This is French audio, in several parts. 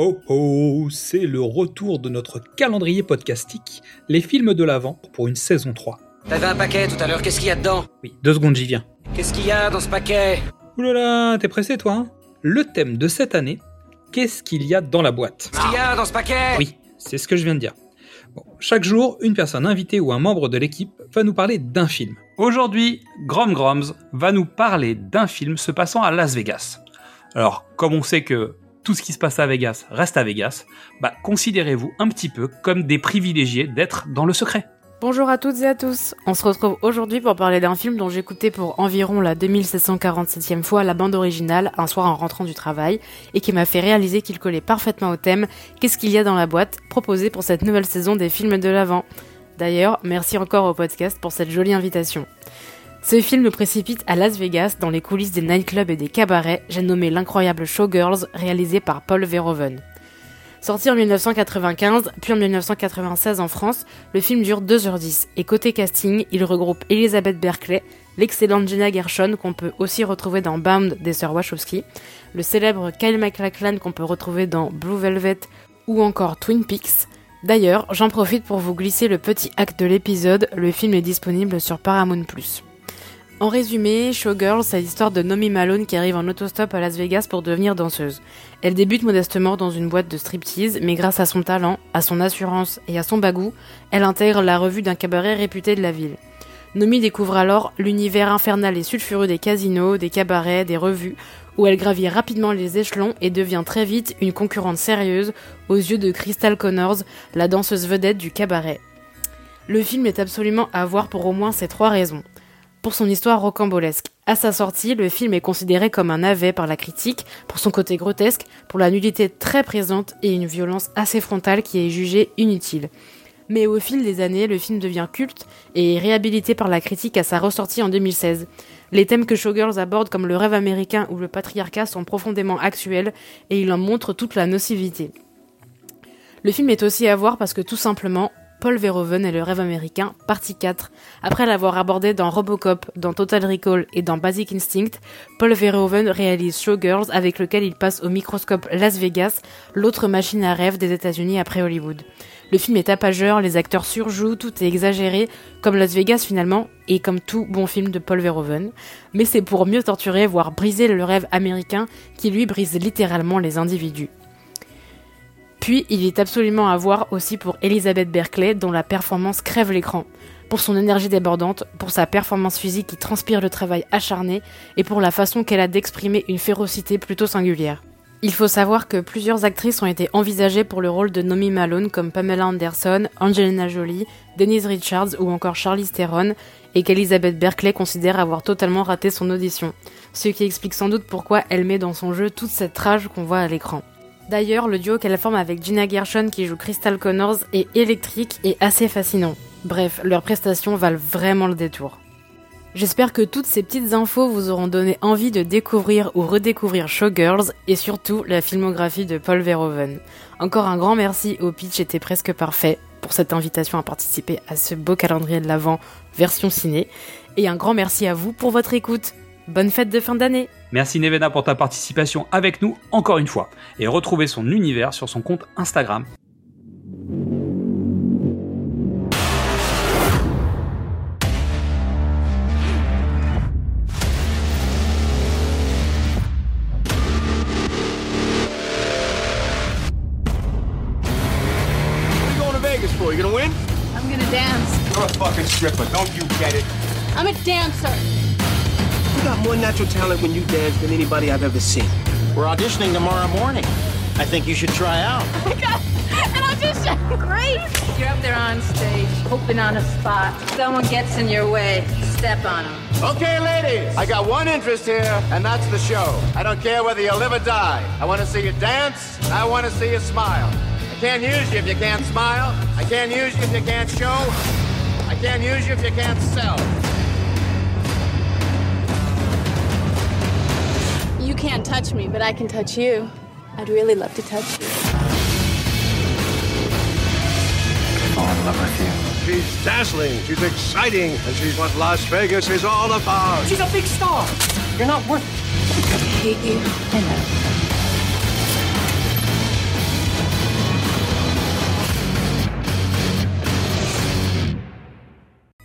ho ho, c'est le retour de notre calendrier podcastique, les films de l'Avent pour une saison 3. T'avais un paquet tout à l'heure, qu'est-ce qu'il y a dedans? Oui, deux secondes, j'y viens. Qu'est-ce qu'il y a dans ce paquet? Oulala, t'es pressé toi hein? Le thème de cette année, qu'est-ce qu'il y a dans la boîte? Qu'est-ce qu'il y a dans ce paquet? Oui, c'est ce que je viens de dire. Bon, chaque jour, une personne invitée ou un membre de l'équipe va nous parler d'un film. Aujourd'hui, Grom Groms va nous parler d'un film se passant à Las Vegas. Alors, comme on sait que tout ce qui se passe à Vegas reste à Vegas, bah considérez-vous un petit peu comme des privilégiés d'être dans le secret. Bonjour à toutes et à tous. On se retrouve aujourd'hui pour parler d'un film dont j'écoutais pour environ la 2747e fois la bande originale un soir en rentrant du travail et qui m'a fait réaliser qu'il collait parfaitement au thème Qu'est-ce qu'il y a dans la boîte? proposé pour cette nouvelle saison des films de l'Avent. D'ailleurs, merci encore au podcast pour cette jolie invitation. Ce film me précipite à Las Vegas dans les coulisses des nightclubs et des cabarets, j'ai nommé l'incroyable Showgirls réalisé par Paul Verhoeven. Sorti en 1995, puis en 1996 en France, le film dure 2h10 et côté casting, il regroupe Elizabeth Berkley, l'excellente Jenna Gershon qu'on peut aussi retrouver dans Bound des sœurs Wachowski, le célèbre Kyle MacLachlan qu'on peut retrouver dans Blue Velvet ou encore Twin Peaks. D'ailleurs, j'en profite pour vous glisser le petit acte de l'épisode, le film est disponible sur Paramount+. En résumé, Showgirl, c'est l'histoire de Nomi Malone qui arrive en autostop à Las Vegas pour devenir danseuse. Elle débute modestement dans une boîte de striptease, mais grâce à son talent, à son assurance et à son bagou, elle intègre la revue d'un cabaret réputé de la ville. Nomi découvre alors l'univers infernal et sulfureux des casinos, des cabarets, des revues, où elle gravit rapidement les échelons et devient très vite une concurrente sérieuse aux yeux de Crystal Connors, la danseuse vedette du cabaret. Le film est absolument à voir pour au moins ces trois raisons pour son histoire rocambolesque. À sa sortie, le film est considéré comme un navet par la critique, pour son côté grotesque, pour la nudité très présente et une violence assez frontale qui est jugée inutile. Mais au fil des années, le film devient culte et est réhabilité par la critique à sa ressortie en 2016. Les thèmes que Showgirls aborde comme le rêve américain ou le patriarcat sont profondément actuels et il en montre toute la nocivité. Le film est aussi à voir parce que tout simplement, Paul Verhoeven et le rêve américain, partie 4. Après l'avoir abordé dans Robocop, dans Total Recall et dans Basic Instinct, Paul Verhoeven réalise Showgirls avec lequel il passe au microscope Las Vegas, l'autre machine à rêve des États-Unis après Hollywood. Le film est tapageur, les acteurs surjouent, tout est exagéré, comme Las Vegas finalement, et comme tout bon film de Paul Verhoeven. Mais c'est pour mieux torturer, voire briser le rêve américain qui lui brise littéralement les individus. Il est absolument à voir aussi pour Elizabeth Berkeley, dont la performance crève l'écran. Pour son énergie débordante, pour sa performance physique qui transpire le travail acharné, et pour la façon qu'elle a d'exprimer une férocité plutôt singulière. Il faut savoir que plusieurs actrices ont été envisagées pour le rôle de Nomi Malone comme Pamela Anderson, Angelina Jolie, Denise Richards ou encore Charlize Theron, et qu'Elizabeth Berkeley considère avoir totalement raté son audition. Ce qui explique sans doute pourquoi elle met dans son jeu toute cette rage qu'on voit à l'écran. D'ailleurs, le duo qu'elle forme avec Gina Gershon qui joue Crystal Connors est électrique et assez fascinant. Bref, leurs prestations valent vraiment le détour. J'espère que toutes ces petites infos vous auront donné envie de découvrir ou redécouvrir Showgirls et surtout la filmographie de Paul Verhoeven. Encore un grand merci au pitch était presque parfait pour cette invitation à participer à ce beau calendrier de l'Avent version ciné et un grand merci à vous pour votre écoute. Bonne fête de fin d'année Merci Nevena pour ta participation avec nous encore une fois et retrouvez son univers sur son compte Instagram. What are you going to Vegas for? You gonna win? I'm gonna dance. You're a fucking stripper. Don't you get it? I'm a dancer. You got more natural talent when you dance than anybody I've ever seen. We're auditioning tomorrow morning. I think you should try out. Oh my god, an audition! Great! You're up there on stage, hoping on a spot. Someone gets in your way, step on them. Okay, ladies, I got one interest here, and that's the show. I don't care whether you live or die. I want to see you dance. I want to see you smile. I can't use you if you can't smile. I can't use you if you can't show. I can't use you if you can't sell. Can't touch me, but I can touch you. I'd really love to touch you. Fall in love with you. She's dazzling, she's exciting, and she's what Las Vegas is all about. She's a big star. You're not worth it. I hate you. I know.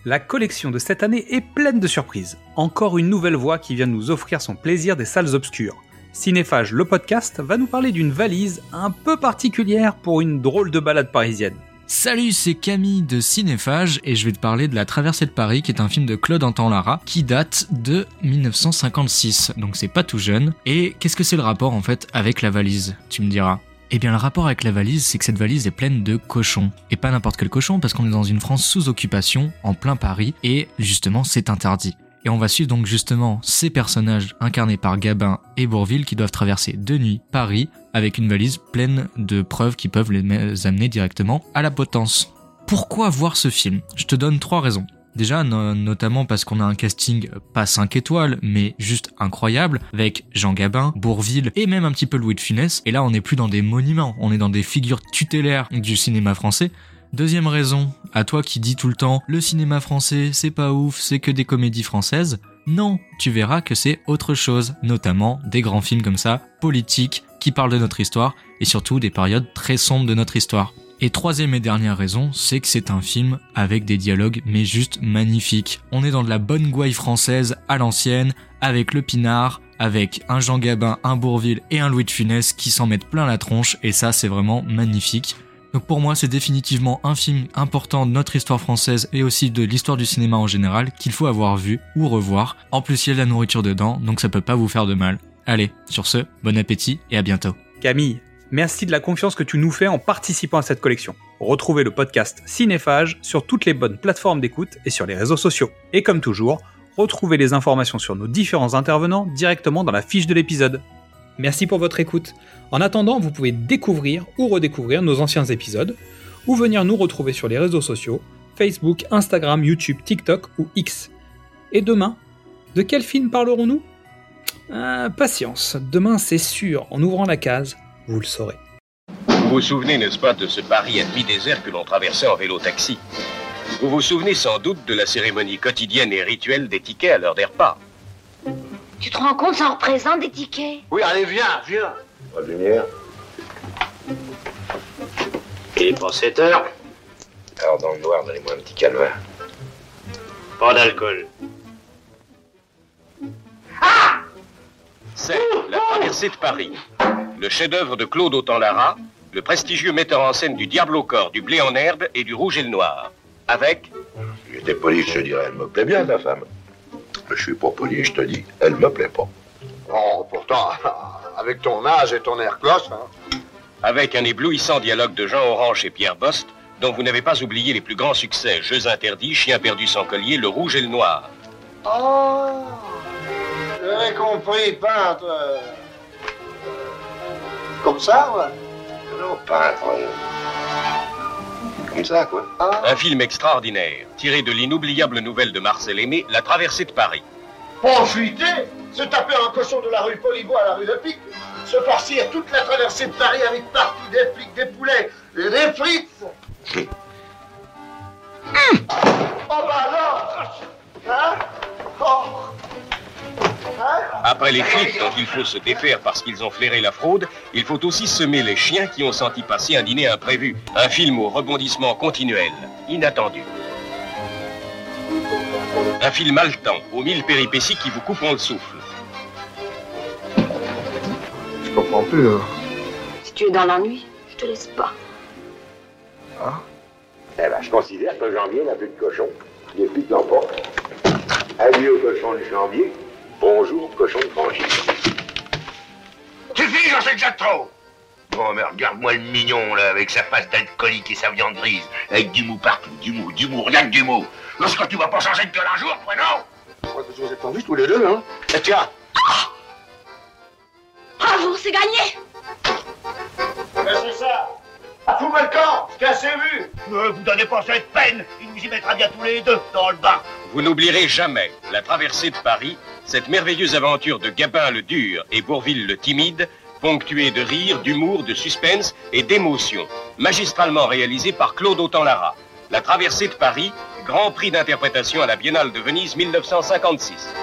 La collection de cette année est pleine de surprises. Encore une nouvelle voix qui vient nous offrir son plaisir des salles obscures. Cinéphage, le podcast, va nous parler d'une valise un peu particulière pour une drôle de balade parisienne. Salut, c'est Camille de Cinéphage et je vais te parler de La Traversée de Paris qui est un film de Claude Anton Lara qui date de 1956, donc c'est pas tout jeune. Et qu'est-ce que c'est le rapport en fait avec la valise, tu me diras eh bien, le rapport avec la valise, c'est que cette valise est pleine de cochons. Et pas n'importe quel cochon, parce qu'on est dans une France sous occupation, en plein Paris, et justement, c'est interdit. Et on va suivre donc justement ces personnages incarnés par Gabin et Bourville qui doivent traverser de nuit Paris avec une valise pleine de preuves qui peuvent les amener directement à la potence. Pourquoi voir ce film? Je te donne trois raisons. Déjà, notamment parce qu'on a un casting pas 5 étoiles, mais juste incroyable, avec Jean Gabin, Bourville et même un petit peu Louis de Funès. Et là, on n'est plus dans des monuments, on est dans des figures tutélaires du cinéma français. Deuxième raison, à toi qui dis tout le temps le cinéma français c'est pas ouf, c'est que des comédies françaises. Non, tu verras que c'est autre chose, notamment des grands films comme ça, politiques, qui parlent de notre histoire et surtout des périodes très sombres de notre histoire. Et troisième et dernière raison, c'est que c'est un film avec des dialogues mais juste magnifiques. On est dans de la bonne gouaille française à l'ancienne, avec le pinard, avec un Jean Gabin, un Bourville et un Louis de Funès qui s'en mettent plein la tronche et ça c'est vraiment magnifique. Donc pour moi, c'est définitivement un film important de notre histoire française et aussi de l'histoire du cinéma en général qu'il faut avoir vu ou revoir. En plus, il y a de la nourriture dedans, donc ça peut pas vous faire de mal. Allez, sur ce, bon appétit et à bientôt. Camille, merci de la confiance que tu nous fais en participant à cette collection. Retrouvez le podcast Cinéphage sur toutes les bonnes plateformes d'écoute et sur les réseaux sociaux. Et comme toujours, retrouvez les informations sur nos différents intervenants directement dans la fiche de l'épisode. Merci pour votre écoute. En attendant, vous pouvez découvrir ou redécouvrir nos anciens épisodes, ou venir nous retrouver sur les réseaux sociaux, Facebook, Instagram, YouTube, TikTok ou X. Et demain, de quel film parlerons-nous? Ah, Patience, demain c'est sûr, en ouvrant la case, vous le saurez. Vous vous souvenez, n'est-ce pas, de ce Paris à demi-désert que l'on traversait en vélo-taxi? Vous vous souvenez sans doute de la cérémonie quotidienne et rituelle des tickets à l'heure des repas Tu te rends compte, ça représente des tickets? Oui, allez, viens, viens. Pas de lumière. Et pour cette heure, Alors, dans le noir, donnez-moi un petit calvaire. pas d'alcool. C'est La traversée de Paris, le chef-d'œuvre de Claude Autant-Lara, le prestigieux metteur en scène du Diable au corps, du Blé en herbe et du Rouge et le Noir. Avec Si j'étais poli, je te dirais, elle me plaît bien, ta femme. Mais je suis pas poli, je te dis, elle me plaît pas. Oh, pourtant, avec ton âge et ton air cloche, hein. avec un éblouissant dialogue de Jean Orange et Pierre Bost, dont vous n'avez pas oublié les plus grands succès Jeux interdits, Chien perdu sans collier, Le Rouge et le Noir. Oh J'avais compris, peintre. Comme ça, ouais. Non, peintre. euh, Comme ça, quoi. Un film extraordinaire, tiré de l'inoubliable nouvelle de Marcel Aimé, La traversée de Paris. Profiter Se taper un cochon de la rue Polibo à la rue de Pic Se farcir toute la traversée de Paris avec partout des flics, des poulets et des frites Oh bah non Hein? Oh Hein Après les flics dont il faut se défaire parce qu'ils ont flairé la fraude, il faut aussi semer les chiens qui ont senti passer un dîner imprévu. Un film au rebondissement continuel, inattendu. Un film haletant, aux mille péripéties qui vous couperont le souffle. Je comprends plus, hein. Si tu es dans l'ennui, je te laisse pas. Eh ben, je considère que janvier n'a plus de cochon. Les flics l'emportent. Adieu, cochon de janvier. Bonjour, cochon de franchise. Suffit, j'en sais déjà trop Bon, mais regarde-moi le mignon, là, avec sa face d'alcoolique et sa viande grise. Avec du mou partout, du mou, du mou, rien que du mou. Lorsque tu vas pas changer de gueule un jour, toi, non Je crois que je vous ai tendus tous les deux, hein Et tiens Bravo, c'est gagné Qu'est-ce que c'est ça? Fous-moi le camp Je t'ai assez vu Ne vous donnez pas cette peine. Il nous y mettra bien tous les deux dans le bain. Vous n'oublierez jamais la traversée de Paris, cette merveilleuse aventure de Gabin le dur et Bourville le timide, ponctuée de rire, d'humour, de suspense et d'émotion, magistralement réalisée par Claude Autant-Lara. La traversée de Paris, grand prix d'interprétation à la Biennale de Venise 1956.